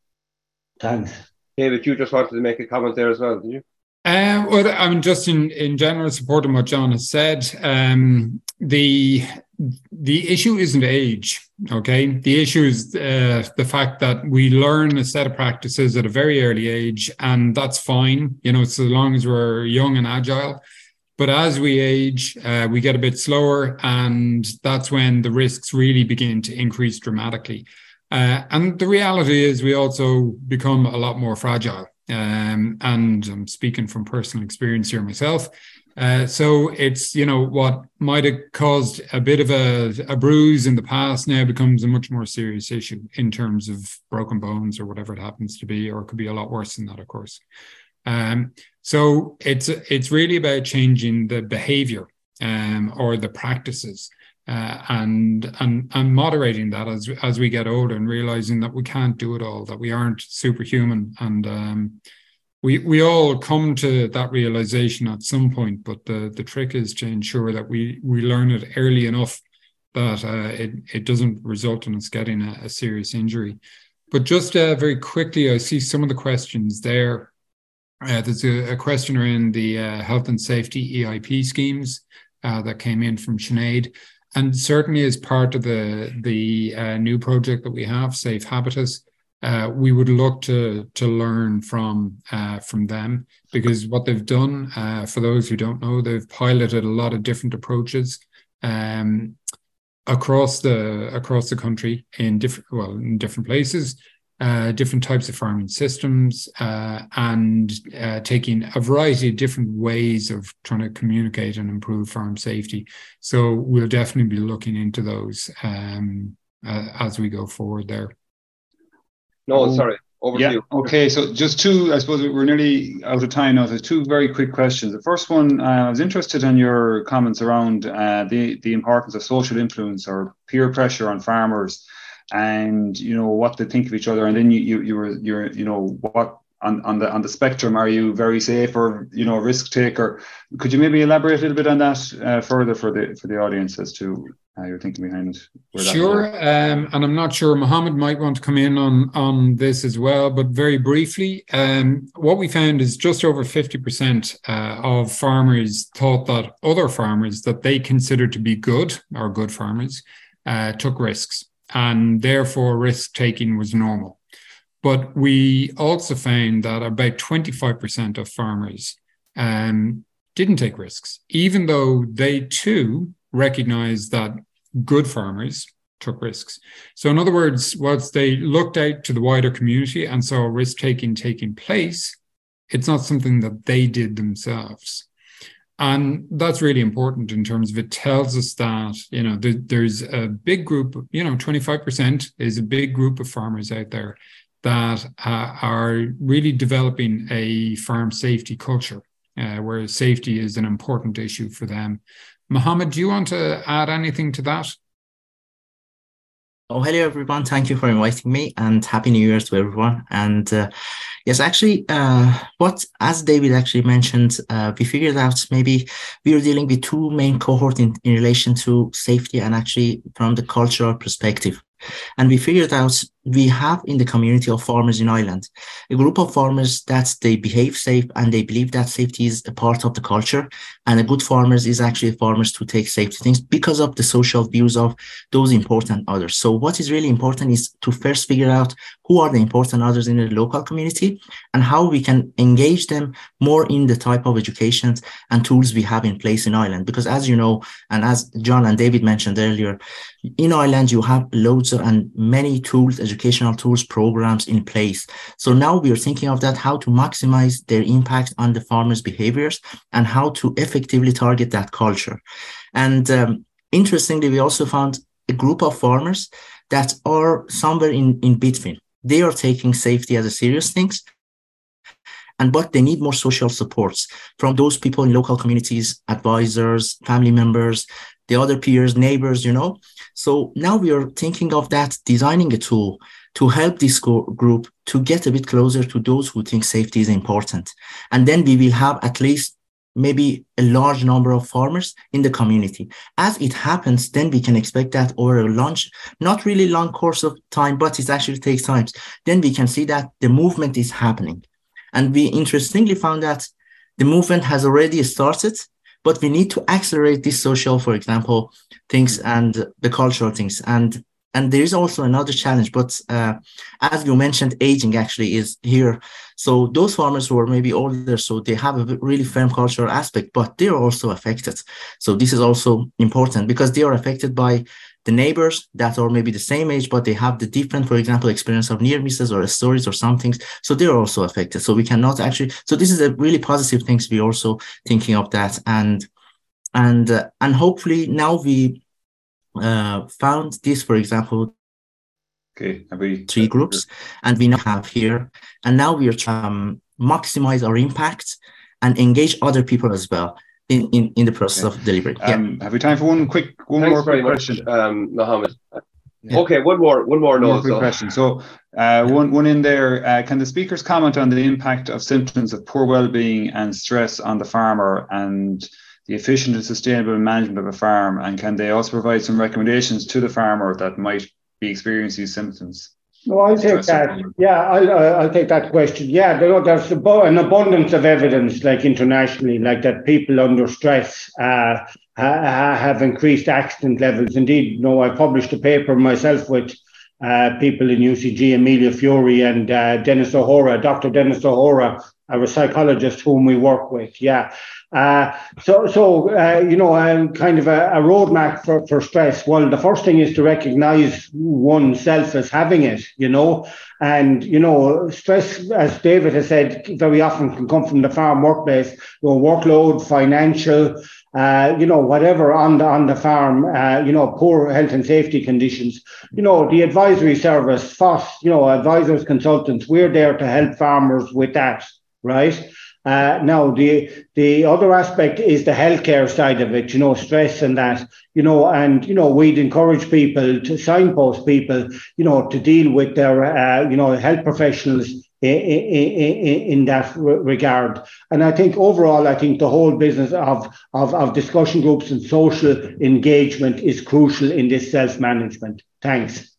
Speaker 4: Thanks.
Speaker 2: David, you just wanted to make a comment there as well, did you?
Speaker 3: Um, well, I mean, just in, in general, supporting what John has said, um, the the issue isn't age, okay? The issue is uh, the fact that we learn a set of practices at a very early age, and that's fine, you know, so long as we're young and agile. But as we age, uh, we get a bit slower, and that's when the risks really begin to increase dramatically. Uh, and the reality is, we also become a lot more fragile. Um, and I'm speaking from personal experience here myself. Uh, so it's you know what might have caused a bit of a, a bruise in the past now becomes a much more serious issue in terms of broken bones or whatever it happens to be, or it could be a lot worse than that, of course. Um, so it's it's really about changing the behavior um, or the practices uh, and and and moderating that as as we get older and realizing that we can't do it all, that we aren't superhuman, and um, we we all come to that realization at some point. But the the trick is to ensure that we we learn it early enough that uh, it it doesn't result in us getting a, a serious injury. But just uh, very quickly, I see some of the questions there. Uh, there's a, a, question around the uh, health and safety EIP schemes uh, that came in from Sinead and certainly as part of the the uh, new project that we have, Safe Habitus, uh, we would look to to learn from uh, from them because what they've done, uh, for those who don't know, they've piloted a lot of different approaches um, across the across the country in different well in different places uh, different types of farming systems uh, and uh, taking a variety of different ways of trying to communicate and improve farm safety. So we'll definitely be looking into those um, uh, as we go forward there.
Speaker 2: No, sorry. Over
Speaker 5: yeah. Okay. So just two, I suppose we're nearly out of time now. So two very quick questions. The first one, uh, I was interested in your comments around uh, the, the importance of social influence or peer pressure on farmers and you know what they think of each other. And then you you you were you're you know what on, on the on the spectrum are you very safe or you know risk taker? Could you maybe elaborate a little bit on that uh, further for the for the audience as to how you're thinking behind
Speaker 3: sure um, and i'm not sure mohammed might want to come in on on this as well but very briefly um, what we found is just over 50% uh, of farmers thought that other farmers that they considered to be good or good farmers uh, took risks and therefore risk taking was normal. But we also found that about 25% of farmers um, didn't take risks, even though they too recognized that good farmers took risks. So, in other words, whilst they looked out to the wider community and saw risk taking taking place, it's not something that they did themselves. And that's really important in terms of it tells us that, you know, there's a big group, you know, 25% is a big group of farmers out there that uh, are really developing a farm safety culture uh, where safety is an important issue for them. Mohammed, do you want to add anything to that?
Speaker 6: Oh, hello everyone. Thank you for inviting me and happy new year to everyone. And uh, yes, actually, uh, what, as David actually mentioned, uh, we figured out maybe we were dealing with two main cohort in, in relation to safety and actually from the cultural perspective. And we figured out we have in the community of farmers in Ireland a group of farmers that they behave safe and they believe that safety is a part of the culture. And a good farmers is actually farmers to take safety things because of the social views of those important others. So what is really important is to first figure out who are the important others in the local community and how we can engage them more in the type of education and tools we have in place in Ireland. Because as you know, and as John and David mentioned earlier, in Ireland, you have loads of, and many tools, educational tools, programs in place. So now we are thinking of that, how to maximize their impact on the farmers' behaviors and how to effectively target that culture. And um, interestingly, we also found a group of farmers that are somewhere in, in between. They are taking safety as a serious thing, and but they need more social supports from those people in local communities advisors family members the other peers neighbors you know so now we are thinking of that designing a tool to help this group to get a bit closer to those who think safety is important and then we will have at least maybe a large number of farmers in the community. As it happens, then we can expect that over a launch, not really long course of time, but it actually takes time. Then we can see that the movement is happening. And we interestingly found that the movement has already started, but we need to accelerate this social, for example, things and the cultural things. And and there is also another challenge, but uh, as you mentioned, aging actually is here. So those farmers who are maybe older, so they have a really firm cultural aspect, but they're also affected. So this is also important because they are affected by the neighbors that are maybe the same age, but they have the different, for example, experience of near misses or stories or some things. So they're also affected. So we cannot actually, so this is a really positive things. We also thinking of that. And, and, uh, and hopefully now we uh, found this, for example,
Speaker 5: okay, we,
Speaker 6: three groups, and we now have here, and now we are trying um, maximize our impact and engage other people as well in, in, in the process of delivery.
Speaker 5: Um, Have we time for one quick, one
Speaker 2: Thanks
Speaker 5: more
Speaker 2: very
Speaker 5: question?
Speaker 2: much, um, Mohammed. Yeah. Okay, one more, one more. No,
Speaker 5: quick so. question. So, uh, one one in there. Uh, can the speakers comment on the impact of symptoms of poor well-being and stress on the farmer and the efficient and sustainable management of a farm? And can they also provide some recommendations to the farmer that might be experiencing these symptoms?
Speaker 4: No, I'll take that. Yeah, I'll, I'll take that question. Yeah, there's an abundance of evidence, like internationally, like that people under stress uh, have increased accident levels. Indeed, you know, I published a paper myself with uh, people in UCG, Amelia Fiori and uh, Denis O'Hora, Dr. Denis O'Hora, a psychologist whom we work with. Yeah. Uh, so, so uh, you know, um, kind of a, a roadmap for, for stress. Well, the first thing is to recognize oneself as having it, you know, and, you know, stress, as David has said, very often can come from the farm workplace, you know, workload, financial, uh, you know, whatever on the on the farm, uh, you know, poor health and safety conditions. You know, the advisory service, FOSS, you know, advisors, consultants, we're there to help farmers with that, right? Uh, now, the the other aspect is the healthcare side of it, you know, stress and that, you know, and, you know, we'd encourage people to signpost people, you know, to deal with their, uh, you know, health professionals in, in, in that regard. And I think overall, I think the whole business of, of, of discussion groups and social engagement is crucial in this self management. Thanks.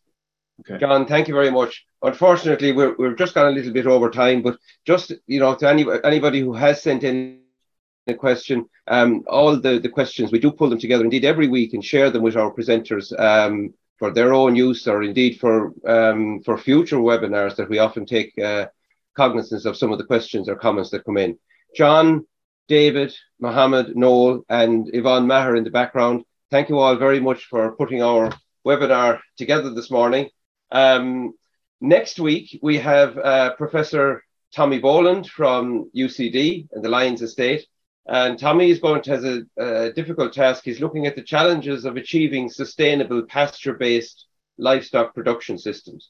Speaker 2: Okay. John, thank you very much. Unfortunately, we're, we're just gone a little bit over time, but just, you know, to any, anybody who has sent in a question, um, all the, the questions, we do pull them together indeed every week and share them with our presenters. Um, for their own use or indeed for um, for future webinars that we often take uh, cognizance of some of the questions or comments that come in. John, David, Mohammed, Noel, and Yvonne Maher in the background. Thank you all very much for putting our webinar together this morning. Um, next week, we have uh, Professor Tommy Boland from UCD and the Lyons Estate. And Tommy is going to has a, a difficult task. He's looking at the challenges of achieving sustainable pasture-based livestock production systems.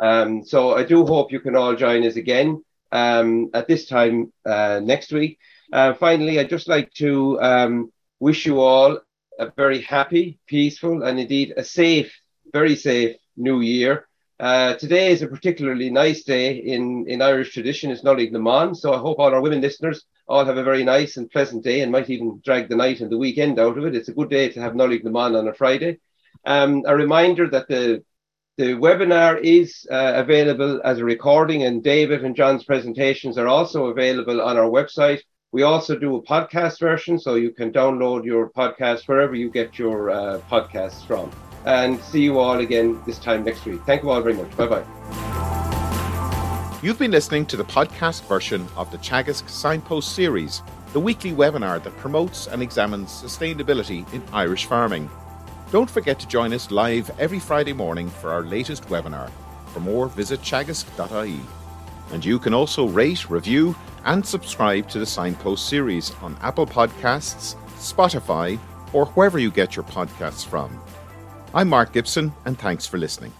Speaker 2: Um, so I do hope you can all join us again um, at this time uh, next week. Uh, finally, I'd just like to um, wish you all a very happy, peaceful, and indeed a safe, very safe new year. Uh, today is a particularly nice day in, in Irish tradition. It's Nollaig na mBan. So I hope all our women listeners all have a very nice and pleasant day and might even drag the night and the weekend out of it. It's a good day to have Nollaig na on a Friday. Um, a reminder that the the webinar is uh, available as a recording, and David and John's presentations are also available on our website. We also do a podcast version, so you can download your podcast wherever you get your uh, podcasts from and see you all again this time next week. Thank you all very much. Bye bye.
Speaker 1: You've been listening to the podcast version of the Teagasc Signpost series, the weekly webinar that promotes and examines sustainability in Irish farming. Don't forget to join us live every Friday morning for our latest webinar. For more, visit teagasc.ie. And you can also rate, review, and subscribe to the Signpost series on Apple Podcasts, Spotify, or wherever you get your podcasts from. I'm Mark Gibson, and thanks for listening.